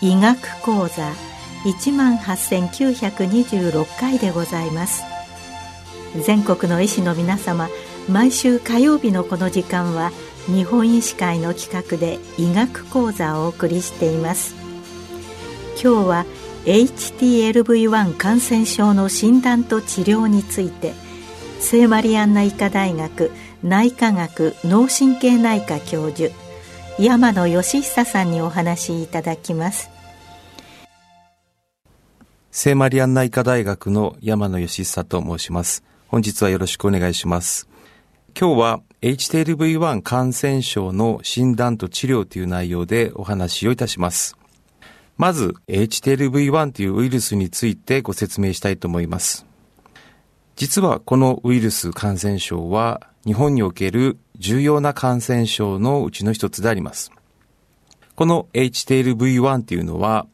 医学講座一万八千九百二十六回でございます。全国の医師の皆様毎週火曜日のこの時間は日本医師会の企画で医学講座をお送りしています。今日は HTLV1 感染症の診断と治療について聖マリアンナ医科大学内科学脳神経内科教授山野義久さんにお話しいただきます。聖マリアンナ医科大学の山野義久と申します。本日はよろしくお願いします。今日は HTLV1 感染症の診断と治療という内容でお話をいたしますまず HTLV1 というウイルスについてご説明したいと思います実はこのウイルス感染症は日本における重要な感染症のうちの一つであります。この HTLV1 というのは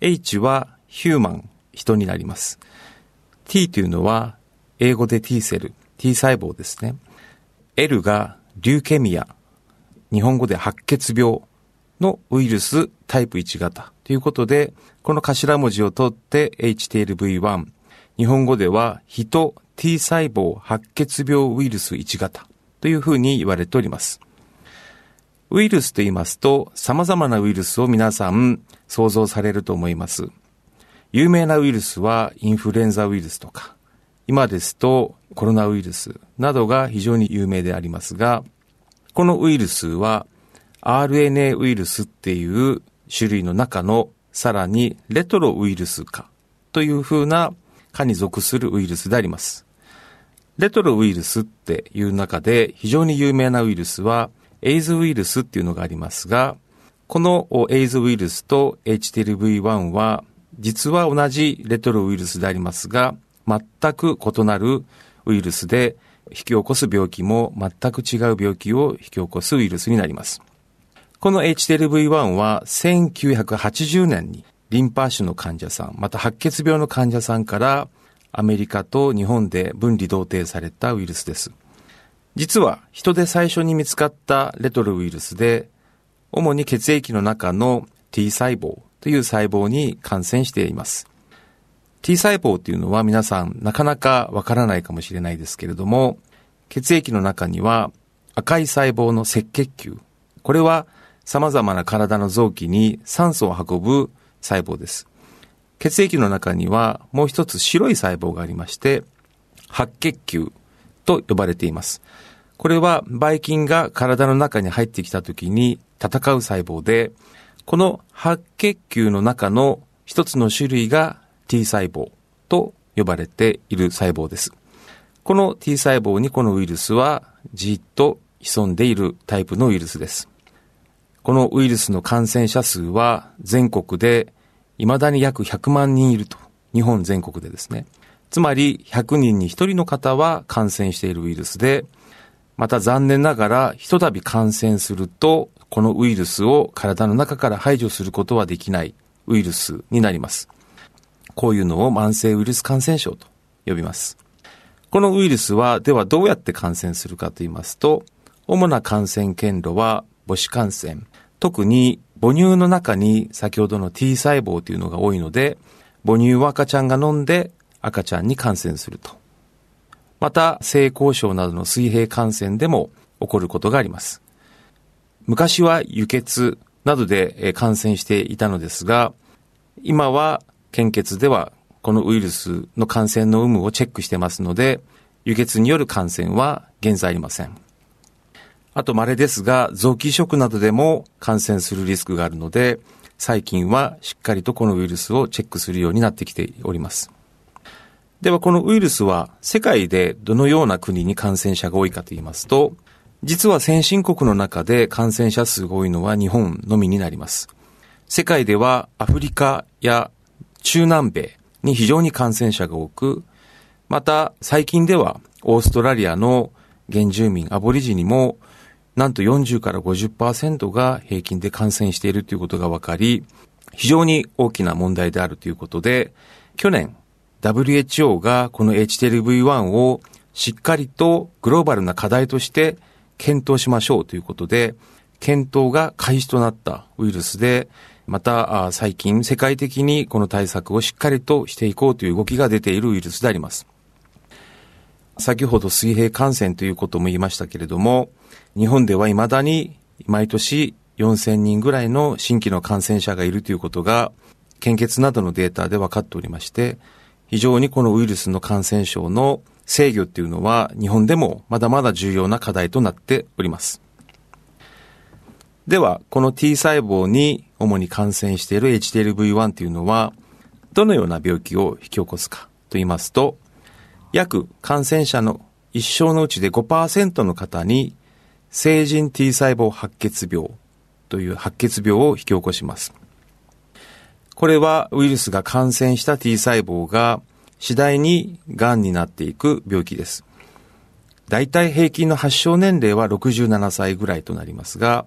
H はヒューマン、人になります。T というのは英語で T セル、T 細胞ですね。L がリューケミア、日本語で白血病のウイルスタイプ1型ということで、この頭文字を取って HTLV1、日本語では人 T 細胞白血病ウイルス1型というふうに言われております。ウイルスと言いますと様々なウイルスを皆さん想像されると思います。有名なウイルスはインフルエンザウイルスとか、今ですとコロナウイルスなどが非常に有名でありますが、このウイルスは RNA ウイルスっていう種類の中のさらにレトロウイルス化というふうな科に属するウイルスであります。レトロウイルスっていう中で非常に有名なウイルスはエイズウイルスっていうのがありますが、このエイズウイルスと HTLV1 は実は同じレトロウイルスでありますが、全く異なるウイルスで引き起こす病気も全く違う病気を引き起こすウイルスになります。この HTLV1 は1980年にリンパ腫の患者さん、また白血病の患者さんからアメリカと日本で分離同定されたウイルスです。実は人で最初に見つかったレトロウイルスで、主に血液の中の T 細胞という細胞に感染しています。T 細胞というのは皆さんなかなかわからないかもしれないですけれども、血液の中には赤い細胞の赤血球。これは様々な体の臓器に酸素を運ぶ細胞です。血液の中にはもう一つ白い細胞がありまして、白血球と呼ばれています。これはばい菌が体の中に入ってきた時に戦う細胞で、この白血球の中の一つの種類が T 細胞と呼ばれている細胞です。この T 細胞にこのウイルスはじっと潜んでいるタイプのウイルスです。このウイルスの感染者数は全国で未だに約100万人いると。日本全国でですね。つまり100人に1人の方は感染しているウイルスで、また残念ながらひとたび感染すると、このウイルスを体の中から排除することはできないウイルスになります。こういうのを慢性ウイルス感染症と呼びます。このウイルスは、ではどうやって感染するかと言いますと、主な感染経路は母子感染、特に母乳の中に先ほどの T 細胞というのが多いので、母乳を赤ちゃんが飲んで赤ちゃんに感染すると。また、性交渉などの水平感染でも起こることがあります。昔は輸血などで感染していたのですが、今は献血ではこのウイルスの感染の有無をチェックしてますので、輸血による感染は現在ありません。あと稀ですが、臓器移植などでも感染するリスクがあるので、最近はしっかりとこのウイルスをチェックするようになってきております。ではこのウイルスは世界でどのような国に感染者が多いかと言いますと、実は先進国の中で感染者数が多いのは日本のみになります。世界ではアフリカや中南米に非常に感染者が多く、また最近ではオーストラリアの原住民アボリジニもなんと40から50%が平均で感染しているということが分かり、非常に大きな問題であるということで、去年 WHO がこの HTLV1 をしっかりとグローバルな課題として検討しましょうということで、検討が開始となったウイルスで、また最近世界的にこの対策をしっかりとしていこうという動きが出ているウイルスであります。先ほど水平感染ということも言いましたけれども、日本では未だに毎年4000人ぐらいの新規の感染者がいるということが、献血などのデータで分かっておりまして、非常にこのウイルスの感染症の制御っていうのは日本でもまだまだ重要な課題となっております。では、この T 細胞に主に感染している HTLV1 というのは、どのような病気を引き起こすかと言いますと、約感染者の一生のうちで5%の方に成人 T 細胞白血病という白血病を引き起こします。これはウイルスが感染した T 細胞が次第に癌になっていく病気です。大体平均の発症年齢は67歳ぐらいとなりますが、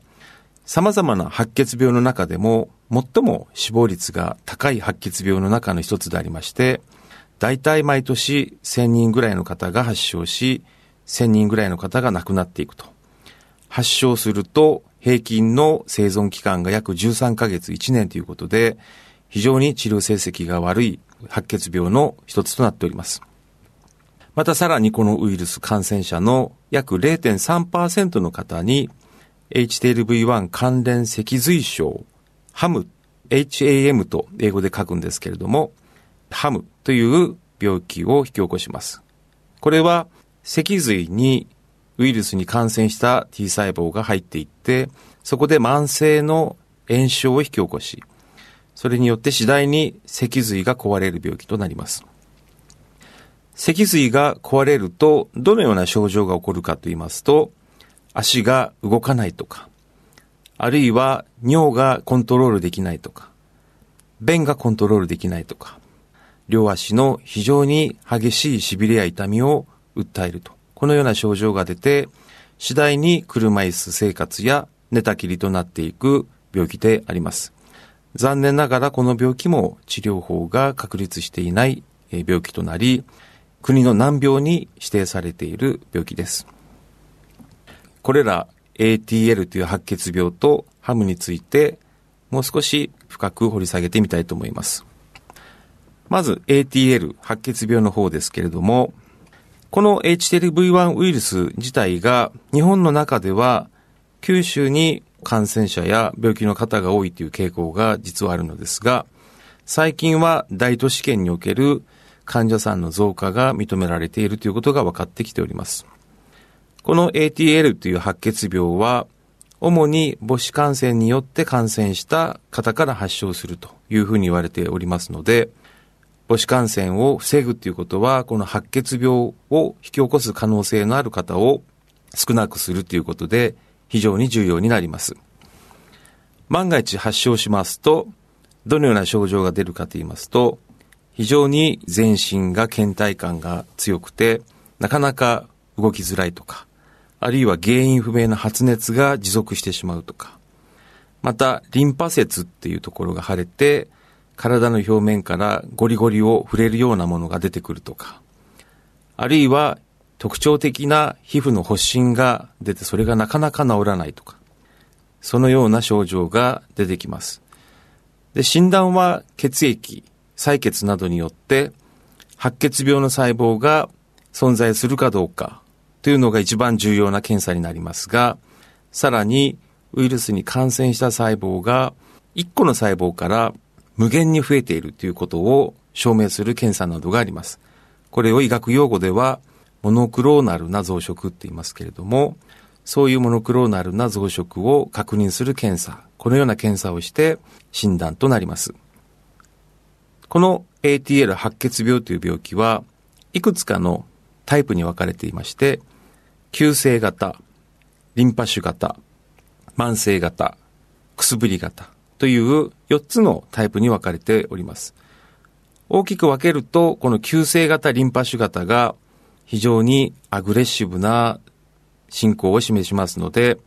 様々な白血病の中でも最も死亡率が高い白血病の中の一つでありまして、大体毎年1000人ぐらいの方が発症し、1000人ぐらいの方が亡くなっていくと。発症すると平均の生存期間が約13ヶ月1年ということで、非常に治療成績が悪い白血病の一つとなっております。またさらにこのウイルス感染者の約0.3%の方に HTLV1 関連脊髄症、ハム、HAM と英語で書くんですけれども、ハムという病気を引き起こします。これは脊髄にウイルスに感染した T 細胞が入っていって、そこで慢性の炎症を引き起こし、それによって次第に脊髄が壊れる病気となります。脊髄が壊れると、どのような症状が起こるかと言いますと、足が動かないとか、あるいは尿がコントロールできないとか、便がコントロールできないとか、両足の非常に激しい痺れや痛みを訴えると。このような症状が出て、次第に車椅子生活や寝たきりとなっていく病気であります。残念ながらこの病気も治療法が確立していない病気となり、国の難病に指定されている病気です。これら ATL という白血病とハムについてもう少し深く掘り下げてみたいと思います。まず ATL 白血病の方ですけれども、この HTLV1 ウイルス自体が日本の中では九州に感染者や病気の方が多いという傾向が実はあるのですが、最近は大都市圏における患者さんの増加が認められているということが分かってきております。この ATL という白血病は、主に母子感染によって感染した方から発症するというふうに言われておりますので、母子感染を防ぐということは、この白血病を引き起こす可能性のある方を少なくするということで、非常に重要になります。万が一発症しますと、どのような症状が出るかと言いますと、非常に全身が倦怠感が強くて、なかなか動きづらいとか、あるいは原因不明な発熱が持続してしまうとか、また、リンパ節っていうところが腫れて、体の表面からゴリゴリを触れるようなものが出てくるとか、あるいは特徴的な皮膚の発疹が出てそれがなかなか治らないとか、そのような症状が出てきます。で、診断は血液、採血などによって白血病の細胞が存在するかどうか。というのが一番重要な検査になりますが、さらにウイルスに感染した細胞が1個の細胞から無限に増えているということを証明する検査などがあります。これを医学用語ではモノクローナルな増殖って言いますけれども、そういうモノクローナルな増殖を確認する検査、このような検査をして診断となります。この ATL 白血病という病気は、いくつかのタイプに分かれていまして、急性型、リンパ腫型、慢性型、くすぶり型という4つのタイプに分かれております。大きく分けると、この急性型リンパ腫型が非常にアグレッシブな進行を示しますので、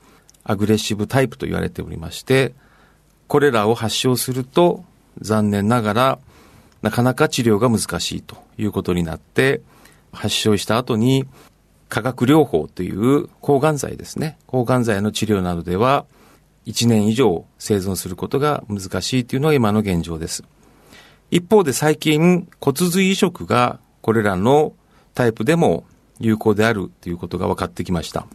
アグレッシブタイプと言われておりまして、これらを発症すると残念ながらなかなか治療が難しいということになって、発症した後に化学療法という抗がん剤ですね。抗がん剤の治療などでは1年以上生存することが難しいというのが今の現状です。一方で最近骨髄移植がこれらのタイプでも有効であるということが分かってきました。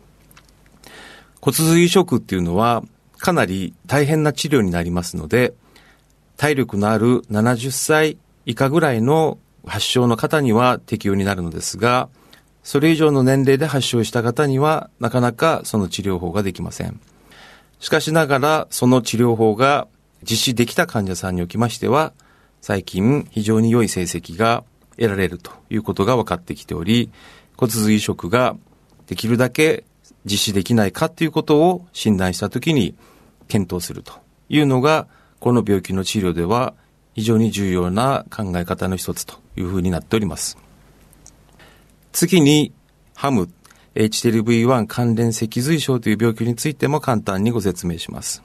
骨髄移植っていうのはかなり大変な治療になりますので、体力のある70歳以下ぐらいの発症の方には適用になるのですが、それ以上の年齢で発症した方にはなかなかその治療法ができません。しかしながらその治療法が実施できた患者さんにおきましては、最近非常に良い成績が得られるということが分かってきており、骨髄移植ができるだけ実施できないかということを診断したときに検討するというのが、この病気の治療では非常に重要な考え方の一つというふうになっております。次に、ハム、HTLV1 関連脊髄症という病気についても簡単にご説明します。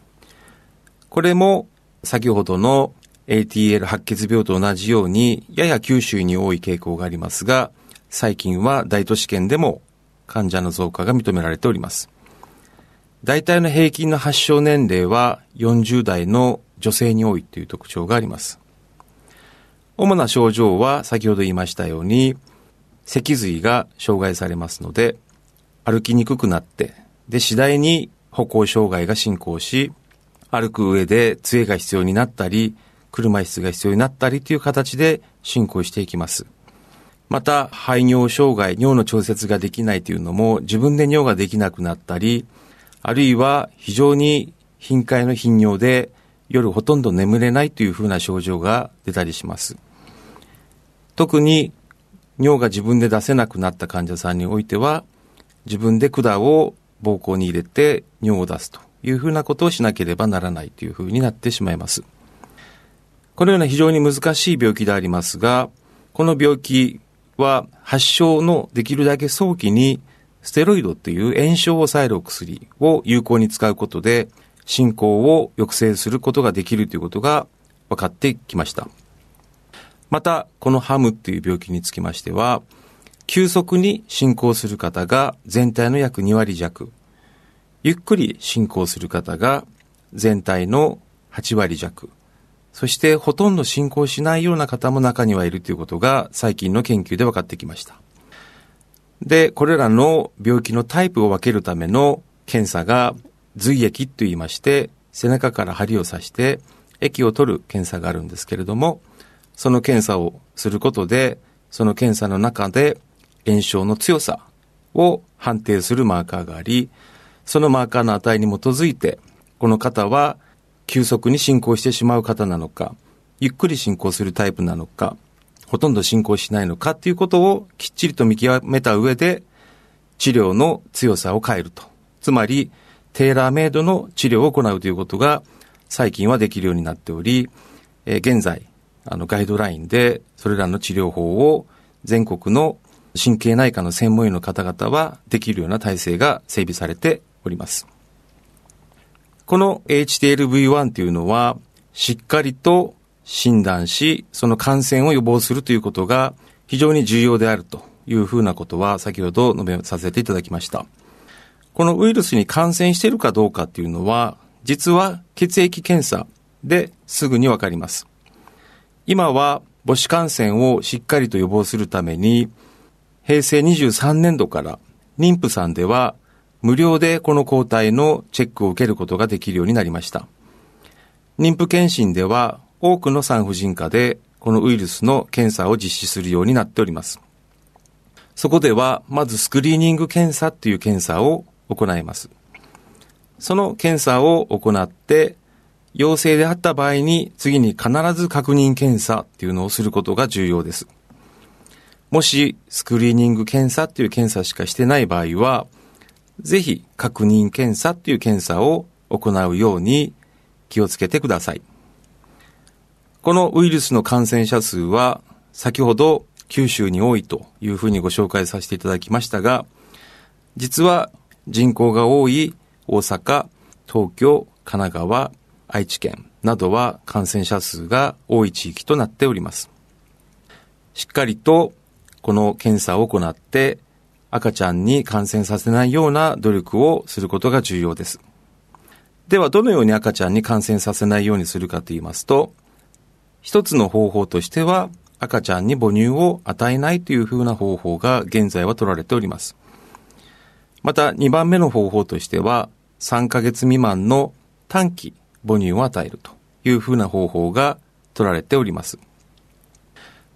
これも先ほどの ATL 白血病と同じようにやや九州に多い傾向がありますが、最近は大都市圏でも患者の増加が認められております。大体の平均の発症年齢は40代の女性に多いという特徴があります。主な症状は先ほど言いましたように、脊髄が障害されますので、歩きにくくなって、で、次第に歩行障害が進行し、歩く上で杖が必要になったり、車椅子が必要になったりという形で進行していきます。また、排尿障害、尿の調節ができないというのも自分で尿ができなくなったり、あるいは非常に頻回の頻尿で夜ほとんど眠れないというふうな症状が出たりします。特に尿が自分で出せなくなった患者さんにおいては、自分で管を膀胱に入れて尿を出すというふうなことをしなければならないというふうになってしまいます。このような非常に難しい病気でありますが、この病気は発症のできるだけ早期にステロイドという炎症を抑えるお薬を有効に使うことで進行を抑制することができるということが分かってきました。また、このハムっていう病気につきましては、急速に進行する方が全体の約2割弱、ゆっくり進行する方が全体の8割弱、そしてほとんど進行しないような方も中にはいるということが最近の研究で分かってきました。で、これらの病気のタイプを分けるための検査が髄液と言いまして、背中から針を刺して液を取る検査があるんですけれども、その検査をすることで、その検査の中で炎症の強さを判定するマーカーがあり、そのマーカーの値に基づいて、この方は急速に進行してしまう方なのか、ゆっくり進行するタイプなのか、ほとんど進行しないのかっていうことをきっちりと見極めた上で、治療の強さを変えると。つまり、テーラーメイドの治療を行うということが最近はできるようになっており、え、現在、あのガイドラインでそれらの治療法を全国の神経内科の専門医の方々はできるような体制が整備されております。この HTLV1 というのは、しっかりと診断し、その感染を予防するということが非常に重要であるというふうなことは先ほど述べさせていただきました。このウイルスに感染しているかどうかっていうのは、実は血液検査ですぐにわかります。今は母子感染をしっかりと予防するために、平成23年度から妊婦さんでは無料でこの抗体のチェックを受けることができるようになりました。妊婦検診では多くの産婦人科でこのウイルスの検査を実施するようになっております。そこではまずスクリーニング検査っていう検査を行います。その検査を行って陽性であった場合に次に必ず確認検査っていうのをすることが重要です。もしスクリーニング検査っていう検査しかしてない場合はぜひ確認検査っていう検査を行うように気をつけてください。このウイルスの感染者数は先ほど九州に多いというふうにご紹介させていただきましたが、実は人口が多い大阪、東京、神奈川、愛知県などは感染者数が多い地域となっております。しっかりとこの検査を行って赤ちゃんに感染させないような努力をすることが重要です。ではどのように赤ちゃんに感染させないようにするかと言いますと、一つの方法としては赤ちゃんに母乳を与えないというふうな方法が現在は取られております。また2番目の方法としては3ヶ月未満の短期母乳を与えるというふうな方法が取られております。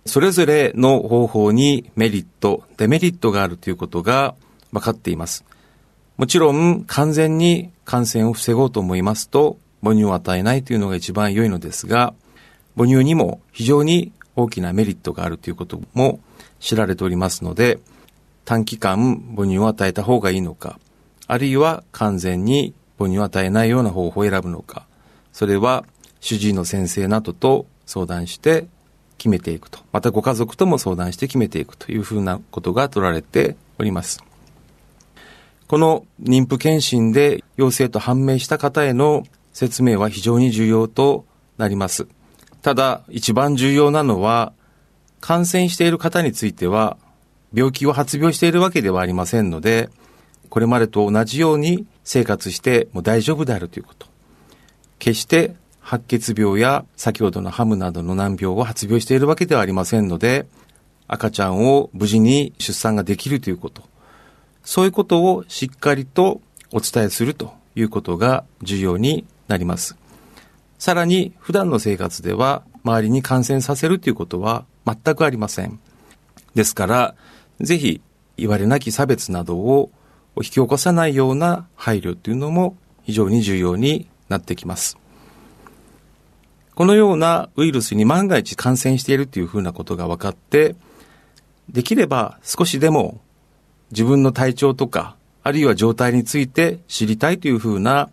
それぞれの方法にメリット、デメリットがあるということが分かっています。もちろん完全に感染を防ごうと思いますと母乳を与えないというのが一番良いのですが、母乳にも非常に大きなメリットがあるということも知られておりますので、短期間母乳を与えた方がいいのか、あるいは完全に母乳を与えないような方法を選ぶのか、それは主治医の先生などと相談して決めていくと。またご家族とも相談して決めていくというふうなことが取られております。この妊婦検診で陽性と判明した方への説明は非常に重要となります。ただ、一番重要なのは、感染している方については、病気を発病しているわけではありませんので、これまでと同じように生活しても大丈夫であるということ。決して白血病や先ほどのハムなどの難病を発病しているわけではありませんので、赤ちゃんを無事に出産ができるということ。そういうことをしっかりとお伝えするということが重要になります。さらに普段の生活では周りに感染させるということは全くありません。ですから、ぜひ言われなき差別などを引き起こさないような配慮というのも非常に重要になってきます。このようなウイルスに万が一感染しているというふうなことが分かって、できれば少しでも自分の体調とか、あるいは状態について知りたいというふうな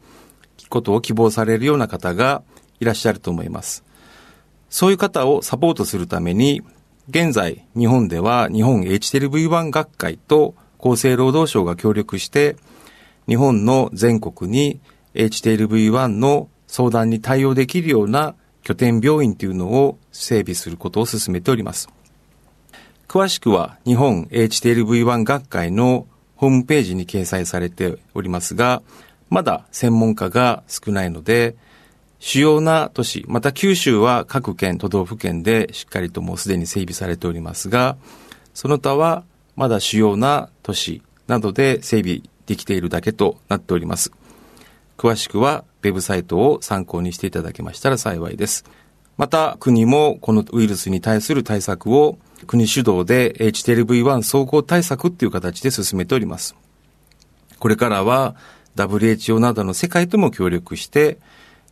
ことを希望されるような方がいらっしゃると思います。そういう方をサポートするために、現在日本では日本 HTLV1 学会と厚生労働省が協力して、日本の全国に HTLV1 の相談に対応できるような拠点病院というのを整備することを進めております。詳しくは日本 HTLV1 学会のホームページに掲載されておりますが、まだ専門家が少ないので、主要な都市、また九州は各県、都道府県でしっかりともうすでに整備されておりますが、その他はまだ主要な都市などで整備できているだけとなっております。詳しくはウェブサイトを参考にしていただけましたら幸いです。また国もこのウイルスに対する対策を国主導で HTLV1 総合対策っていう形で進めております。これからは WHO などの世界とも協力して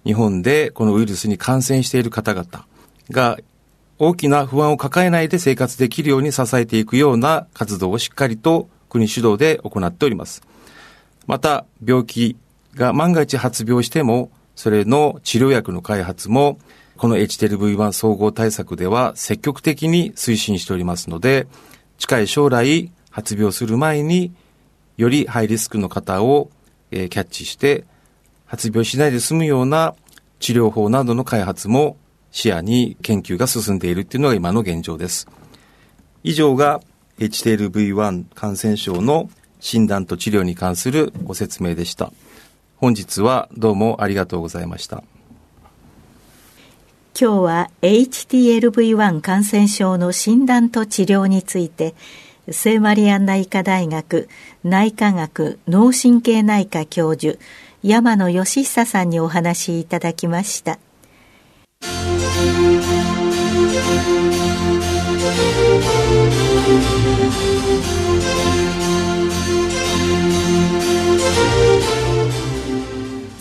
日本でこのウイルスに感染している方々が大きな不安を抱えないで生活できるように支えていくような活動をしっかりと国主導で行っております。また、病気が万が一発病しても、それの治療薬の開発も、この HTLV1 総合対策では積極的に推進しておりますので、近い将来発病する前に、よりハイリスクの方を、えキャッチして、発病しないで済むような治療法などの開発も視野に研究が進んでいるっていうのが今の現状です。以上が HTLV1 感染症の診断と治療に関するご説明でした。本日はどうもありがとうございました。今日は HTLV1 感染症の診断と治療について聖マリアンナ医科大学内科学脳神経内科教授山野義久さんにお話いただきました。